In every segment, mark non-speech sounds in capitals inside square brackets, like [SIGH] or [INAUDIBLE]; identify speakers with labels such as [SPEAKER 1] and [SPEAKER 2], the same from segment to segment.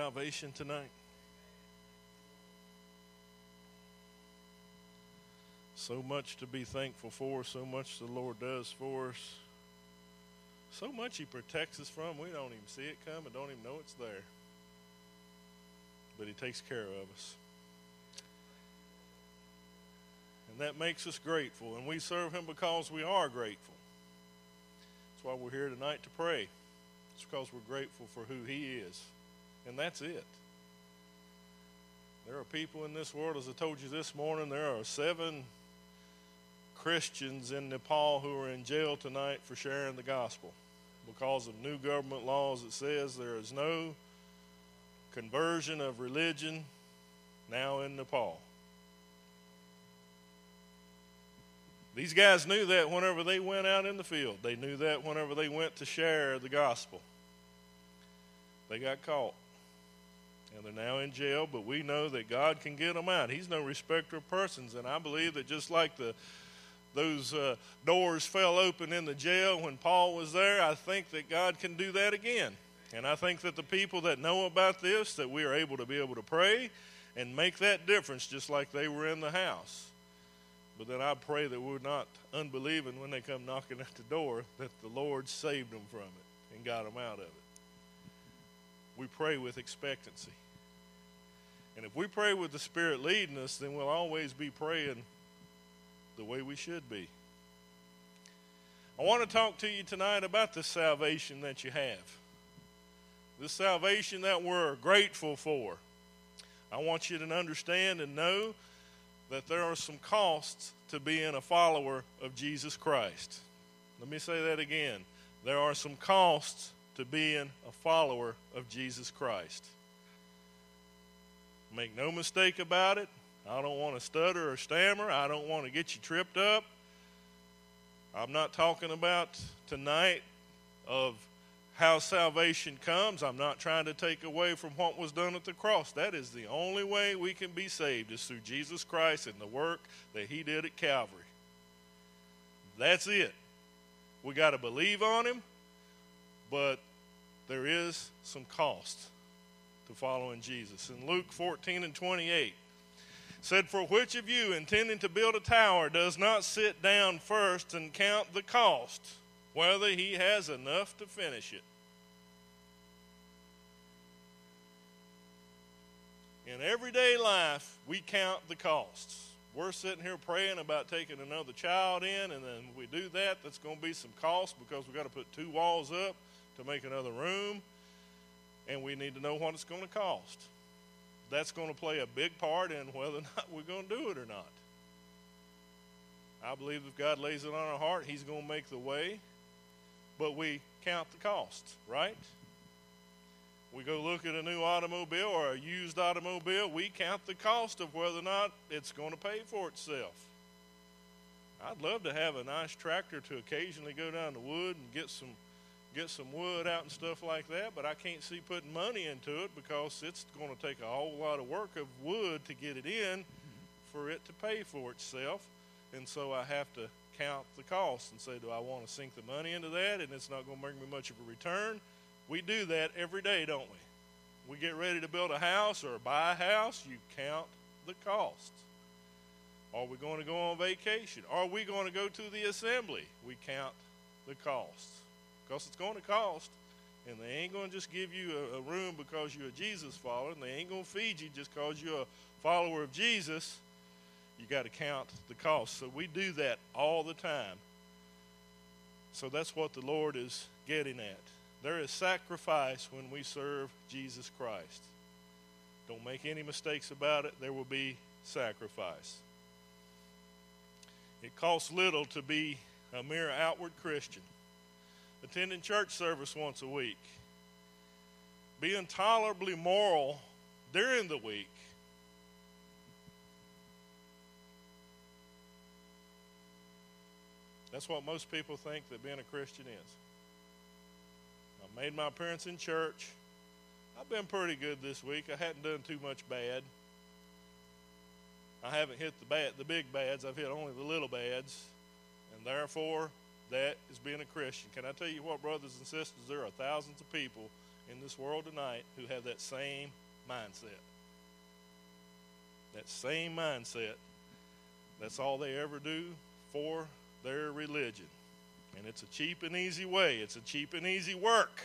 [SPEAKER 1] salvation tonight? So much to be thankful for, so much the Lord does for us, so much He protects us from. We don't even see it come coming, don't even know it's there. But He takes care of us. And that makes us grateful, and we serve Him because we are grateful. That's why we're here tonight to pray. It's because we're grateful for who He is. And that's it. There are people in this world, as I told you this morning, there are seven Christians in Nepal who are in jail tonight for sharing the gospel because of new government laws that says there is no conversion of religion now in Nepal. These guys knew that whenever they went out in the field. They knew that whenever they went to share the gospel. They got caught. And they're now in jail, but we know that God can get them out. He's no respecter of persons. And I believe that just like the those uh, doors fell open in the jail when Paul was there, I think that God can do that again. And I think that the people that know about this, that we are able to be able to pray and make that difference just like they were in the house. But then I pray that we're not unbelieving when they come knocking at the door, that the Lord saved them from it and got them out of it. We pray with expectancy. And if we pray with the Spirit leading us, then we'll always be praying the way we should be. I want to talk to you tonight about the salvation that you have. The salvation that we're grateful for. I want you to understand and know that there are some costs to being a follower of Jesus Christ. Let me say that again. There are some costs to being a follower of Jesus Christ. Make no mistake about it. I don't want to stutter or stammer. I don't want to get you tripped up. I'm not talking about tonight of how salvation comes. I'm not trying to take away from what was done at the cross. That is the only way we can be saved is through Jesus Christ and the work that he did at Calvary. That's it. We got to believe on him, but there is some cost to following Jesus. In Luke 14 and 28, said, For which of you, intending to build a tower, does not sit down first and count the cost, whether he has enough to finish it? In everyday life, we count the costs. We're sitting here praying about taking another child in, and then we do that. That's going to be some cost because we've got to put two walls up to make another room, and we need to know what it's going to cost that's going to play a big part in whether or [LAUGHS] not we're going to do it or not. I believe if God lays it on our heart, He's going to make the way, but we count the cost, right? We go look at a new automobile or a used automobile, we count the cost of whether or not it's going to pay for itself. I'd love to have a nice tractor to occasionally go down the wood and get some get some wood out and stuff like that, but I can't see putting money into it because it's going to take a whole lot of work of wood to get it in for it to pay for itself. And so I have to count the cost and say, do I want to sink the money into that and it's not going to bring me much of a return? We do that every day, don't we? We get ready to build a house or buy a house, you count the cost. Are we going to go on vacation? Are we going to go to the assembly? We count the cost because it's going to cost. And they ain't going to just give you a, a room because you're a Jesus follower, and they ain't going to feed you just because you're a follower of Jesus. You got to count the cost. So we do that all the time. So that's what the Lord is getting at. There is sacrifice when we serve Jesus Christ. Don't make any mistakes about it. There will be sacrifice. It costs little to be a mere outward Christian attending church service once a week, being tolerably moral during the week. That's what most people think that being a Christian is. I made my appearance in church. I've been pretty good this week. I hadn't done too much bad. I haven't hit the bad, the big bads. I've hit only the little bads, and therefore that is being a Christian. Can I tell you what, brothers and sisters? There are thousands of people in this world tonight who have that same mindset. That same mindset. That's all they ever do for their religion. And it's a cheap and easy way, it's a cheap and easy work.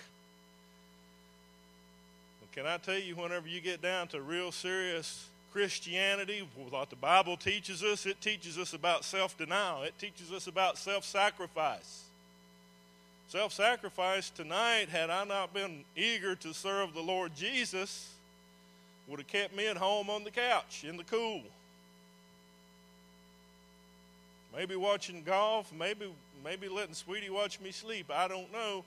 [SPEAKER 1] But can I tell you, whenever you get down to real serious Christianity, what the Bible teaches us, it teaches us about self denial, it teaches us about self sacrifice. Self sacrifice tonight, had I not been eager to serve the Lord Jesus, would have kept me at home on the couch in the cool. Maybe watching golf, maybe maybe letting Sweetie watch me sleep. I don't know.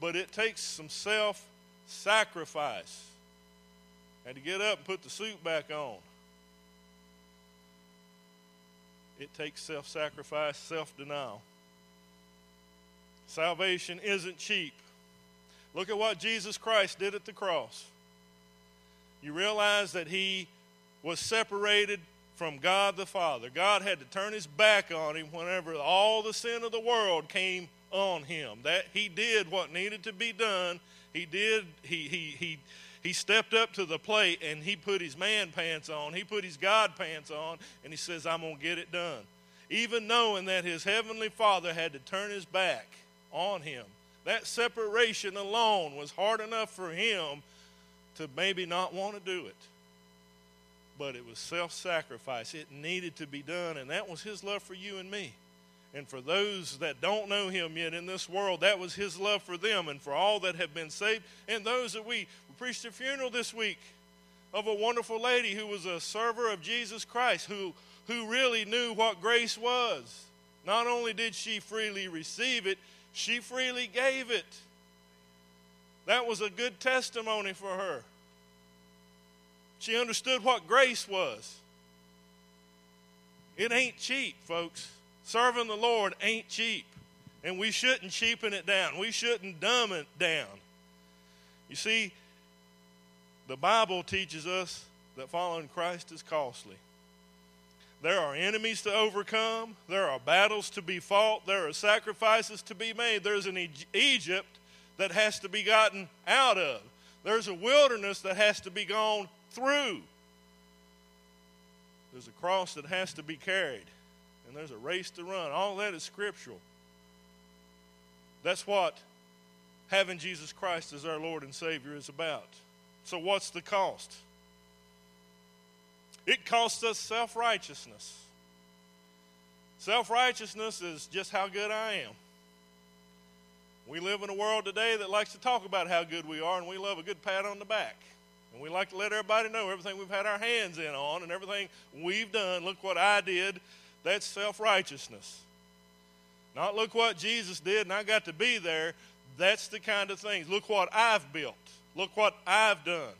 [SPEAKER 1] But it takes some self sacrifice. Had to get up and put the suit back on. It takes self sacrifice, self denial. Salvation isn't cheap. Look at what Jesus Christ did at the cross. You realize that he was separated from God the Father. God had to turn his back on him whenever all the sin of the world came on him. That he did what needed to be done. He did he he he he stepped up to the plate and he put his man pants on. He put his God pants on and he says, "I'm going to get it done." Even knowing that his heavenly Father had to turn his back on him. That separation alone was hard enough for him to maybe not want to do it but it was self sacrifice. It needed to be done, and that was His love for you and me. And for those that don't know Him yet in this world, that was His love for them, and for all that have been saved, and those that we, preached a funeral this week of a wonderful lady who was a server of Jesus Christ, who, who really knew what grace was. Not only did she freely receive it, she freely gave it. That was a good testimony for her. She understood what grace was. It ain't cheap, folks. Serving the Lord ain't cheap. And we shouldn't cheapen it down. We shouldn't dumb it down. You see, the Bible teaches us that following Christ is costly. There are enemies to overcome. There are battles to be fought. There are sacrifices to be made. There's an Egypt that has to be gotten out of. There's a wilderness that has to be gone through. There's a cross that has to be carried, and there's a race to run. All that is scriptural. That's what having Jesus Christ as our Lord and Savior is about. So, what's the cost? It costs us self righteousness. Self righteousness is just how good I am. We live in a world today that likes to talk about how good we are, and we love a good pat on the back. And we like to let everybody know everything we've had our hands in on and everything we've done. Look what I did. That's self righteousness. Not look what Jesus did and I got to be there. That's the kind of things. Look what I've built. Look what I've done.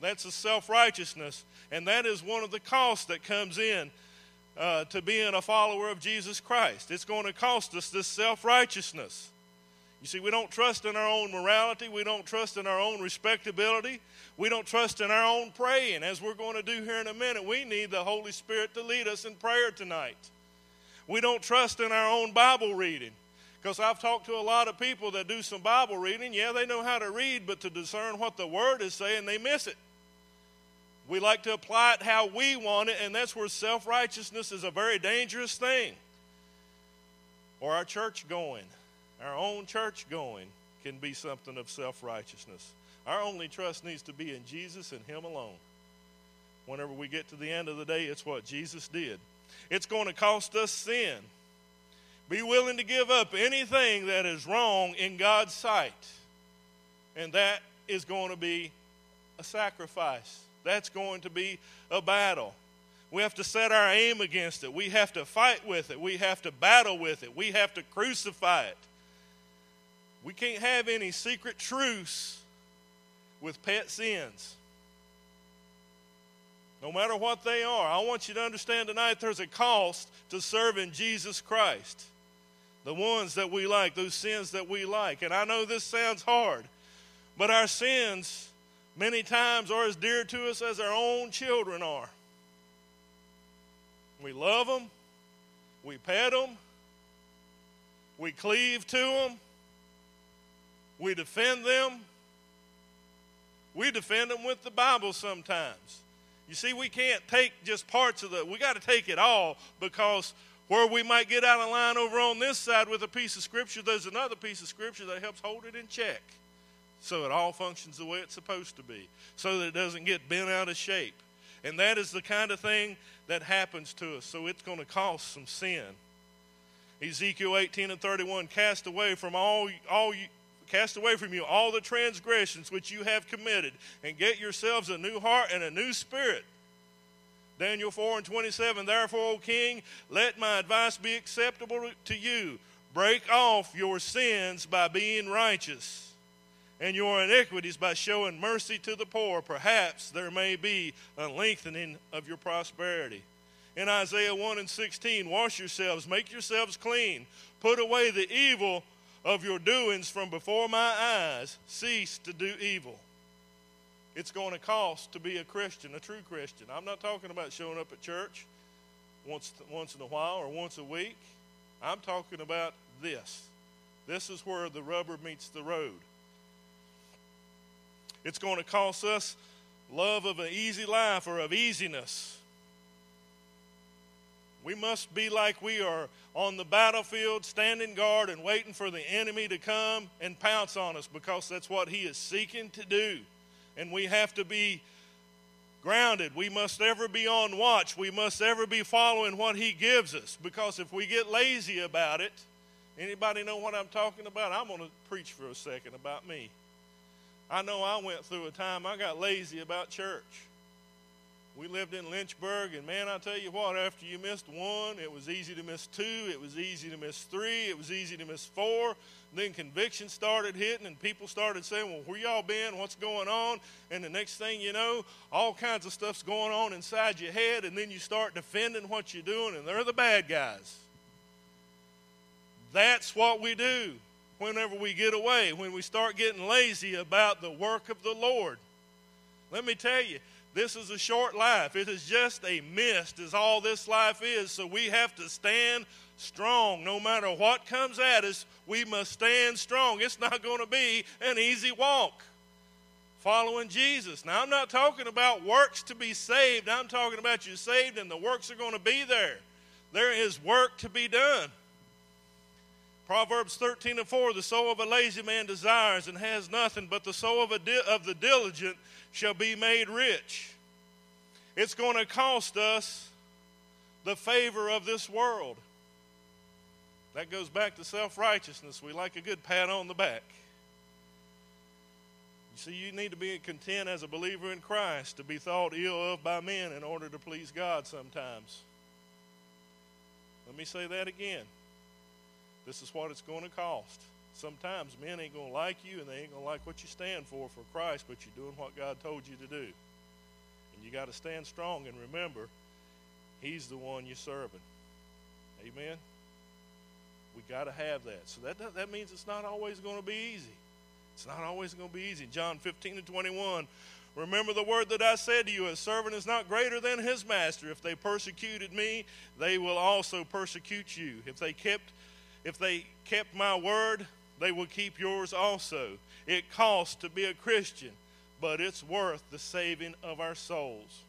[SPEAKER 1] That's a self righteousness. And that is one of the costs that comes in uh, to being a follower of Jesus Christ. It's going to cost us this self righteousness. You see, we don't trust in our own morality. We don't trust in our own respectability. We don't trust in our own praying. As we're going to do here in a minute, we need the Holy Spirit to lead us in prayer tonight. We don't trust in our own Bible reading. Because I've talked to a lot of people that do some Bible reading. Yeah, they know how to read, but to discern what the Word is saying, they miss it. We like to apply it how we want it, and that's where self righteousness is a very dangerous thing. Or our church going. Our own church going can be something of self righteousness. Our only trust needs to be in Jesus and Him alone. Whenever we get to the end of the day, it's what Jesus did. It's going to cost us sin. Be willing to give up anything that is wrong in God's sight. And that is going to be a sacrifice. That's going to be a battle. We have to set our aim against it. We have to fight with it. We have to battle with it. We have to crucify it. We can't have any secret truce with pet sins. No matter what they are, I want you to understand tonight there's a cost to serving Jesus Christ. The ones that we like, those sins that we like. And I know this sounds hard, but our sins many times are as dear to us as our own children are. We love them, we pet them, we cleave to them, we defend them, We defend them with the Bible sometimes. You see, we can't take just parts of the, we got to take it all because where we might get out of line over on this side with a piece of Scripture, there's another piece of Scripture that helps hold it in check so it all functions the way it's supposed to be, so that it doesn't get bent out of shape. And that is the kind of thing that happens to us. So it's going to cost some sin. Ezekiel 18 and 31 cast away from all all you, cast away from you all the transgressions which you have committed and get yourselves a new heart and a new spirit. Daniel 4 and 27 Therefore, O king, let my advice be acceptable to you. Break off your sins by being righteous and your iniquities by showing mercy to the poor. Perhaps there may be a lengthening of your prosperity. In Isaiah 1 and 16, wash yourselves, make yourselves clean, put away the evil of your doings from before my eyes, cease to do evil. It's going to cost to be a Christian, a true Christian. I'm not talking about showing up at church once, once in a while or once a week. I'm talking about this. This is where the rubber meets the road. It's going to cost us love of an easy life or of easiness. We must be like we are on the battlefield, standing guard and waiting for the enemy to come and pounce on us because that's what he is seeking to do. And we have to be grounded. We must ever be on watch. We must ever be following what he gives us because if we get lazy about it, anybody know what I'm talking about? I'm going to preach for a second about me. I know I went through a time I got lazy about church. We lived in Lynchburg, and man, I tell you what, after you missed one, it was easy to miss two, it was easy to miss three, it was easy to miss four. Then conviction started hitting, and people started saying, Well, where y'all been? What's going on? And the next thing you know, all kinds of stuff's going on inside your head, and then you start defending what you're doing, and they're the bad guys. That's what we do whenever we get away, when we start getting lazy about the work of the Lord. Let me tell you, this is a short life. It is just a mist, is all this life is. So we have to stand strong. No matter what comes at us, we must stand strong. It's not going to be an easy walk following Jesus. Now, I'm not talking about works to be saved. I'm talking about you saved and the works are going to be there. There is work to be done. Proverbs 13 and 4 The soul of a lazy man desires and has nothing, but the soul of, di- of the diligent shall be made rich. It's going to cost us the favor of this world. That goes back to self righteousness. We like a good pat on the back. You see, you need to be content as a believer in Christ to be thought ill of by men in order to please God sometimes. Let me say that again. This is what it's going to cost. Sometimes men ain't going to like you and they ain't going to like what you stand for for Christ, but you're doing what God told you to do. And you got to stand strong and remember, He's the one you're serving. Amen? We got to have that. So that, that means it's not always going to be easy. It's not always going to be easy. John 15 and 21. Remember the word that I said to you a servant is not greater than his master. If they persecuted me, they will also persecute you. If they kept if they kept my word, they will keep yours also. It costs to be a Christian, but it's worth the saving of our souls.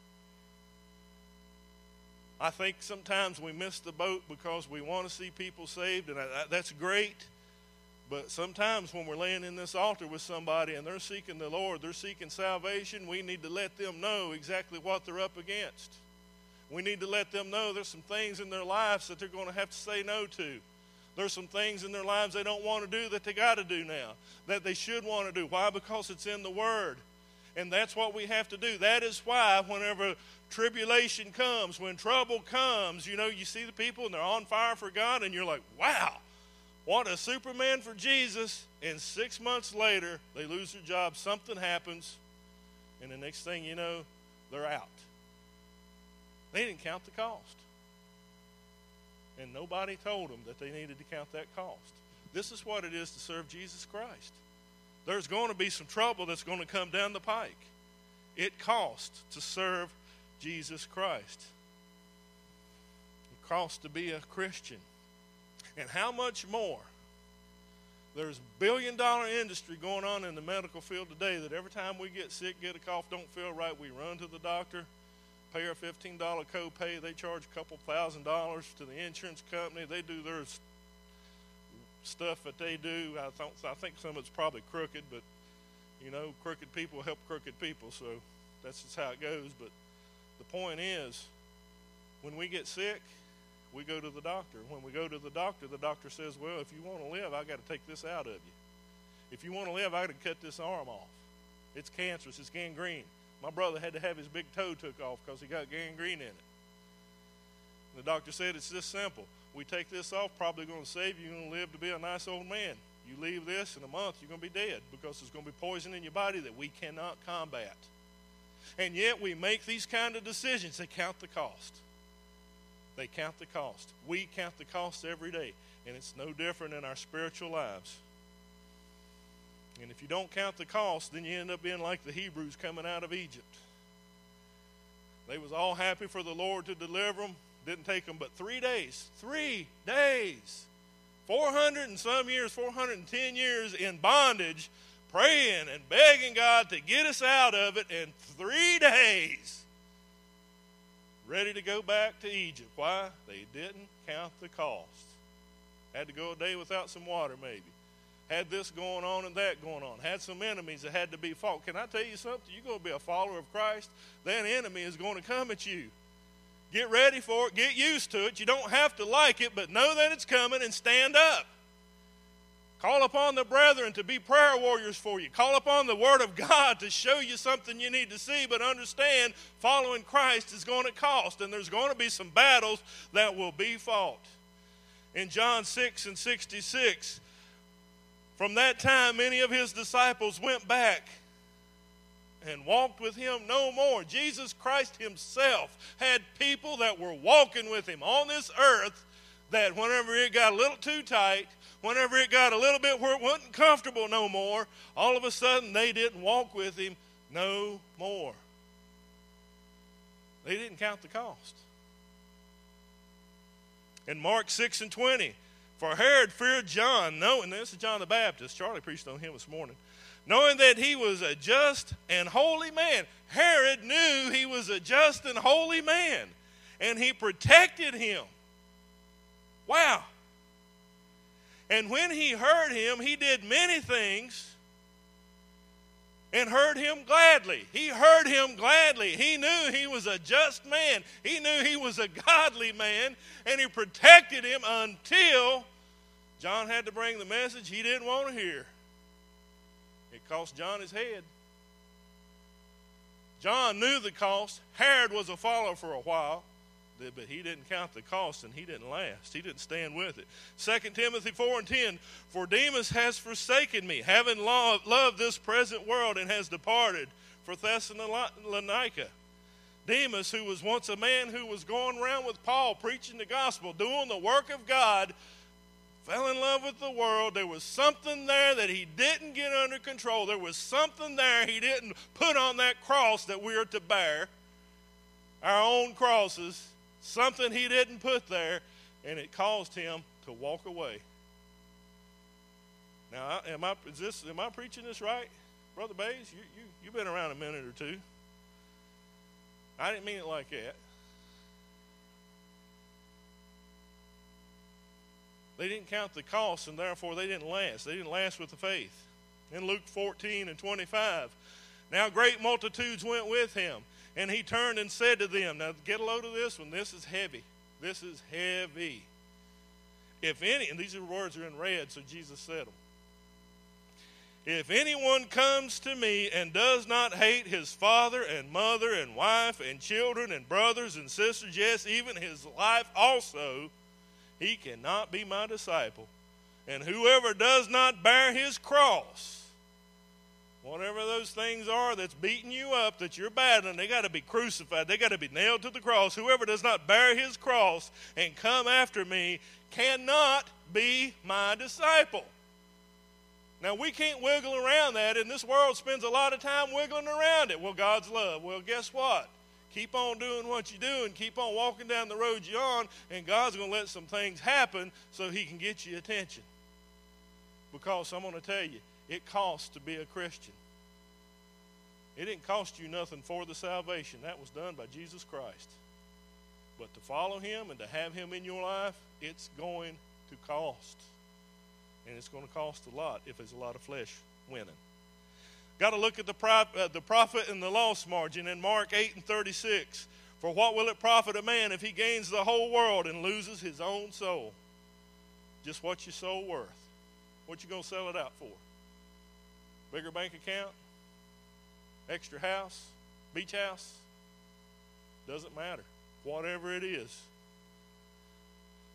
[SPEAKER 1] I think sometimes we miss the boat because we want to see people saved, and that's great. But sometimes when we're laying in this altar with somebody and they're seeking the Lord, they're seeking salvation, we need to let them know exactly what they're up against. We need to let them know there's some things in their lives that they're going to have to say no to. There's some things in their lives they don't want to do that they got to do now, that they should want to do. Why? Because it's in the Word. And that's what we have to do. That is why, whenever tribulation comes, when trouble comes, you know, you see the people and they're on fire for God, and you're like, wow, what a Superman for Jesus. And six months later, they lose their job, something happens, and the next thing you know, they're out. They didn't count the cost and nobody told them that they needed to count that cost. This is what it is to serve Jesus Christ. There's going to be some trouble that's going to come down the pike. It costs to serve Jesus Christ. It costs to be a Christian. And how much more There's a billion dollar industry going on in the medical field today that every time we get sick, get a cough, don't feel right, we run to the doctor, pay our $15 copay. They charge a couple thousand dollars to the insurance company. They do their stuff that they do. I, th- I think some of it's probably crooked, but you know, crooked people help crooked people, so that's just how it goes. But the point is, when we get sick, we go to the doctor. When we go to the doctor, the doctor says, Well, if you want to live, I got to take this out of you. If you want to live, I got to cut this arm off. It's cancerous, it's gangrene. My brother had to have his big toe took off because he got gangrene in it. The doctor said it's this simple. We take this off, probably going to save you. You're going to live to be a nice old man. You leave this in a month, you're going to be dead because there's going to be poison in your body that we cannot combat. And yet we make these kind of decisions. They count the cost. They count the cost. We count the cost every day. And it's no different in our spiritual lives. And if you don't count the cost, then you end up being like the Hebrews coming out of Egypt. They was all happy for the Lord to deliver them. Didn't take them but three days. Three days. 400 and some years, 410 years in bondage, praying and begging God to get us out of it in three days. Ready to go back to Egypt. Why? They didn't count the cost. Had to go a day without some water, maybe. Had this going on and that going on. Had some enemies that had to be fought. Can I tell you something? You're going to be a follower of Christ, that enemy is going to come at you. Get ready for it. Get used to it. You don't have to like it, but know that it's coming and stand up. Call upon the brethren to be prayer warriors for you. Call upon the Word of God to show you something you need to see, but understand following Christ is going to cost, and there's going to be some battles that will be fought. In John 6 and 66, from that time, many of his disciples went back and walked with him no more. Jesus Christ himself had people that were walking with him on this earth that whenever it got a little too tight, whenever it got a little bit where it wasn't comfortable no more, all of a sudden they didn't walk with him no more. They didn't count the cost. In Mark 6 and 20, for Herod feared John, knowing this is John the Baptist. Charlie preached on him this morning knowing that he was a just and holy man. Herod knew he was a just and holy man, and he protected him. Wow. And when he heard him, he did many things and heard him gladly. He heard him gladly. He knew he was a just man, he knew he was a godly man, and he protected him until John had to bring the message he didn't want to hear. It cost John his head. John knew the cost. Herod was a follower for a while, but he didn't count the cost and he didn't last. He didn't stand with it. 2 Timothy 4 and 10 For Demas has forsaken me, having loved, this present world, and has departed for Thessalonica. Demas, who was once a man who was going around with Paul preaching the gospel, doing the work of God, fell in love with the world. There was something there that he didn't get under control. There was something there he didn't put on that cross that we are to bear, our own crosses, something he didn't put there, and it caused him to walk away. Now, am I, is this, am I preaching this right? Brother Bays, you, you, you've been around a minute or two. I didn't mean it like that. They didn't count the cost, and therefore they didn't last. They didn't last with the faith. In Luke 14 and 25, now great multitudes went with him, and he turned and said to them, Now get a load of this one. This is heavy. This is heavy. If any, and these words are in red, so Jesus said them. If anyone comes to me and does not hate his father and mother and wife and children and brothers and sisters, yes, even his life also, he cannot be my disciple. And whoever does not bear his cross, whatever those things are that's beating you up, that you're battling, they got to be crucified. They got to be nailed to the cross. Whoever does not bear his cross and come after me cannot be my disciple. Now, we can't wiggle around that, and this world spends a lot of time wiggling around it. Well, God's love. Well, guess what? Keep on doing what you're doing. keep on walking down the road you're on, and God's going to let some things happen so He can get your attention. Because I'm going to tell you, it costs to be a Christian. It didn't cost you nothing for the salvation. That was done by Jesus Christ. But to follow him and to have him in your life, it's going to cost. And it's going to cost a lot if there's a lot of flesh winning. Got to look at the, uh, the profit and the loss margin in Mark 8 and 36. For what will it profit a man if he gains the whole world and loses his own soul? Just what's your soul worth? What you going to sell it out for? Bigger bank account? Extra house? Beach house? Doesn't matter. Whatever it is.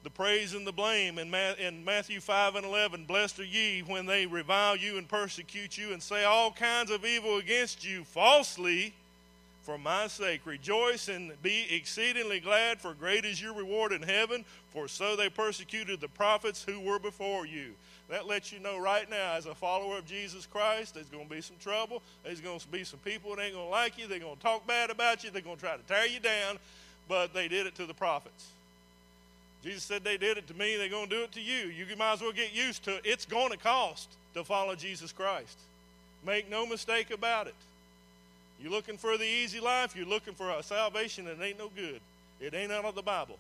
[SPEAKER 1] The praise and the blame in Matthew 5 and 11. Blessed are ye when they revile you and persecute you and say all kinds of evil against you falsely for my sake. Rejoice and be exceedingly glad, for great is your reward in heaven, for so they persecuted the prophets who were before you. That lets you know right now, as a follower of Jesus Christ, there's going to be some trouble. There's going to be some people that ain't going to like you. They're going to talk bad about you. They're going to try to tear you down. But they did it to the prophets. Jesus said they did it to me. They're going to do it to you. You might as well get used to it. It's going to cost to follow Jesus Christ. Make no mistake about it. You're looking for the easy life, you're looking for a salvation that ain't no good. It ain't out of the Bible.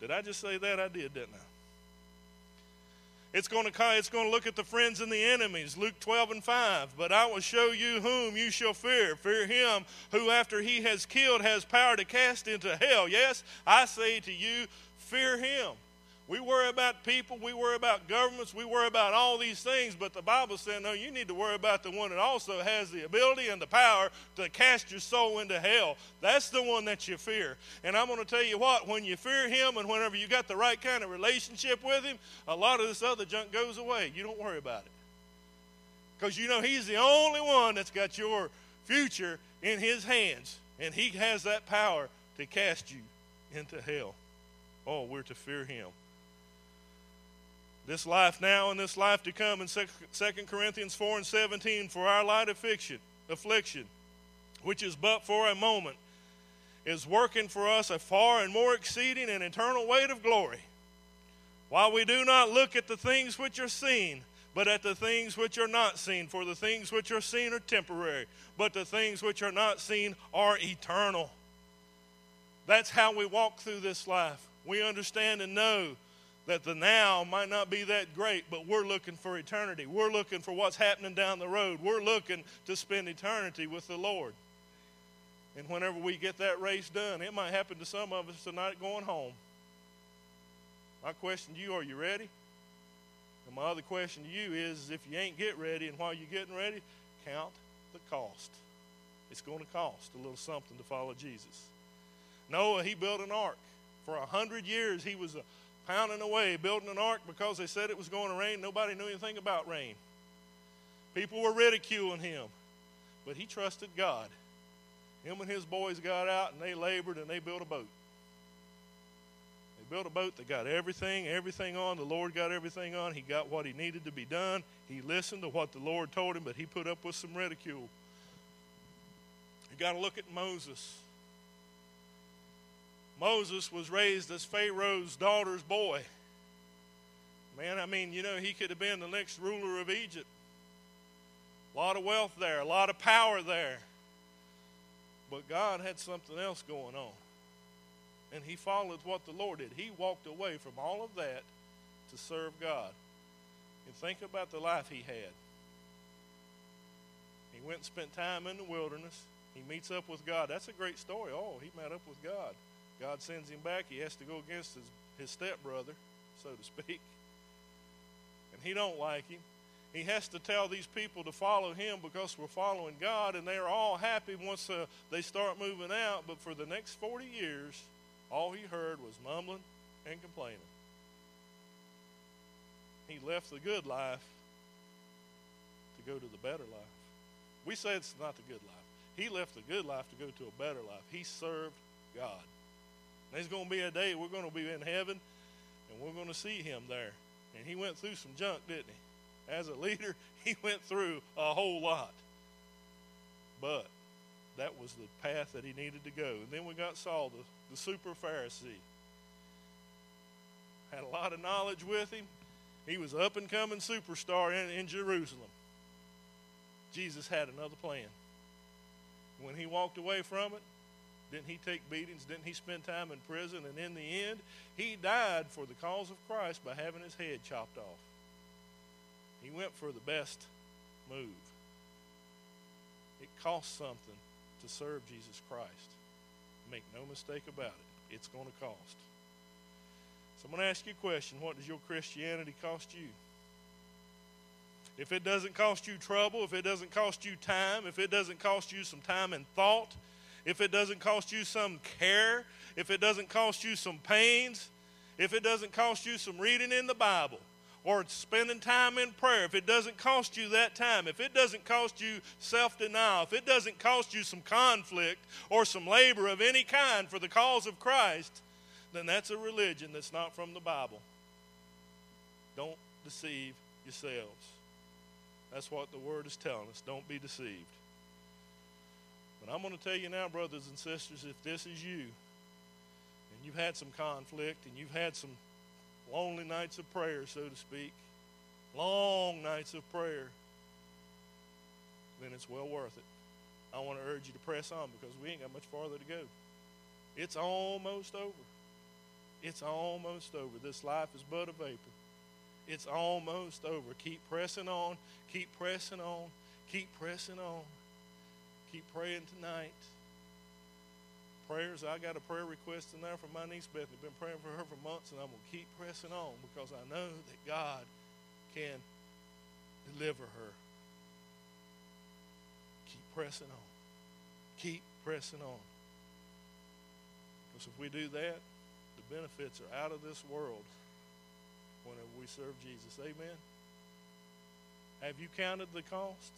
[SPEAKER 1] Did I just say that? I did, didn't I? It's going to it's going to look at the friends and the enemies. Luke 12 and 5. But I will show you whom you shall fear. Fear him who after he has killed has power to cast into hell. Yes, I say to you, fear him. We worry about people, we worry about governments, we worry about all these things, but the Bible said, no, you need to worry about the one that also has the ability and the power to cast your soul into hell. That's the one that you fear. And I'm going to tell you what, when you fear him and whenever you got the right kind of relationship with him, a lot of this other junk goes away. You don't worry about it. Because you know he's the only one that's got your future in his hands, and he has that power to cast you into hell. Oh, we're to fear him this life now and this life to come in 2 Corinthians 4 and 17 for our light affliction, affliction, which is but for a moment, is working for us a far and more exceeding and eternal weight of glory. While we do not look at the things which are seen, but at the things which are not seen, for the things which are seen are temporary, but the things which are not seen are eternal. That's how we walk through this life. We understand and know that the now might not be that great, but we're looking for eternity. We're looking for what's happening down the road. We're looking to spend eternity with the Lord. And whenever we get that race done, it might happen to some of us tonight going home. My question to you, are you ready? And my other question to you is if you ain't get ready and while you're getting ready, count the cost. It's going to cost a little something to follow Jesus. Noah, he built an ark. For a hundred years, he was a pounding away, building an ark because they said it was going to rain. Nobody knew anything about rain. People were ridiculing him, but he trusted God. Him and his boys got out and they labored and they built a boat. They built a boat that got everything, everything on. The Lord got everything on. He got what he needed to be done. He listened to what the Lord told him, but he put up with some ridicule. You got to look at Moses. Moses was raised as Pharaoh's daughter's boy. Man, I mean, you know, he could have been the next ruler of Egypt. A lot of wealth there, a lot of power there. But God had something else going on. And he followed what the Lord did. He walked away from all of that to serve God. And think about the life he had. He went and spent time in the wilderness. He meets up with God. That's a great story. Oh, he met up with God. God sends him back. He has to go against his, his stepbrother, so to speak. And he don't like him. He has to tell these people to follow him because we're following God, and they're all happy once uh, they start moving out. But for the next 40 years, all he heard was mumbling and complaining. He left the good life to go to the better life. We say it's not the good life. He left the good life to go to a better life. He served God. There's going to be a day we're going to be in heaven and we're going to see him there. And he went through some junk, didn't he? As a leader, [LAUGHS] he went through a whole lot. But that was the path that he needed to go. And then we got Saul, the, the super Pharisee. Had a lot of knowledge with him. He was up and coming superstar in, in Jerusalem. Jesus had another plan. When he walked away from it, didn't he take beatings? Didn't he spend time in prison? And in the end, he died for the cause of Christ by having his head chopped off. He went for the best move. It costs something to serve Jesus Christ. Make no mistake about it, it's going to cost. So I'm going to ask you a question What does your Christianity cost you? If it doesn't cost you trouble, if it doesn't cost you time, if it doesn't cost you some time and thought, if it doesn't cost you some care, if it doesn't cost you some pains, if it doesn't cost you some reading in the Bible or spending time in prayer, if it doesn't cost you that time, if it doesn't cost you self denial, if it doesn't cost you some conflict or some labor of any kind for the cause of Christ, then that's a religion that's not from the Bible. Don't deceive yourselves. That's what the Word is telling us. Don't be deceived. But I'm going to tell you now, brothers and sisters, if this is you, and you've had some conflict, and you've had some lonely nights of prayer, so to speak, long nights of prayer, then it's well worth it. I want to urge you to press on because we ain't got much farther to go. It's almost over. It's almost over. This life is but a vapor. It's almost over. Keep pressing on. Keep pressing on. Keep pressing on. Keep praying tonight. Prayers, I got a prayer request in there from my niece Bethany. Been praying for her for months, and I'm going to keep pressing on because I know that God can deliver her. Keep pressing on. Keep pressing on. Because if we do that, the benefits are out of this world whenever we serve Jesus. Amen. Have you counted the cost?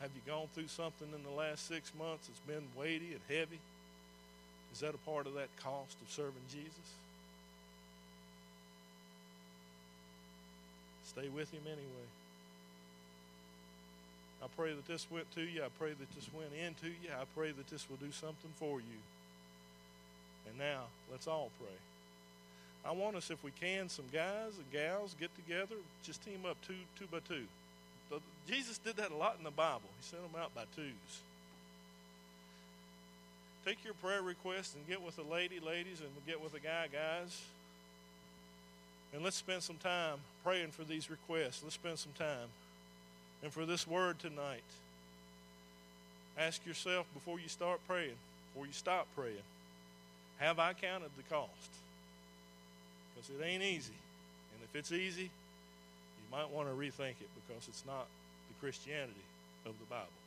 [SPEAKER 1] Have you gone through something in the last six months that's been weighty and heavy? Is that a part of that cost of serving Jesus? Stay with him anyway. I pray that this went to you. I pray that this went into you. I pray that this will do something for you. And now, let's all pray. I want us, if we can, some guys and gals get together, just team up two, two by two. Jesus did that a lot in the Bible. He sent them out by twos. Take your prayer request and get with a lady, ladies, and get with a guy, guys. And let's spend some time praying for these requests. Let's spend some time. And for this word tonight, ask yourself before you start praying, before you stop praying, have I counted the cost? because it ain't easy. And if it's easy, might want to rethink it because it's not the Christianity of the Bible.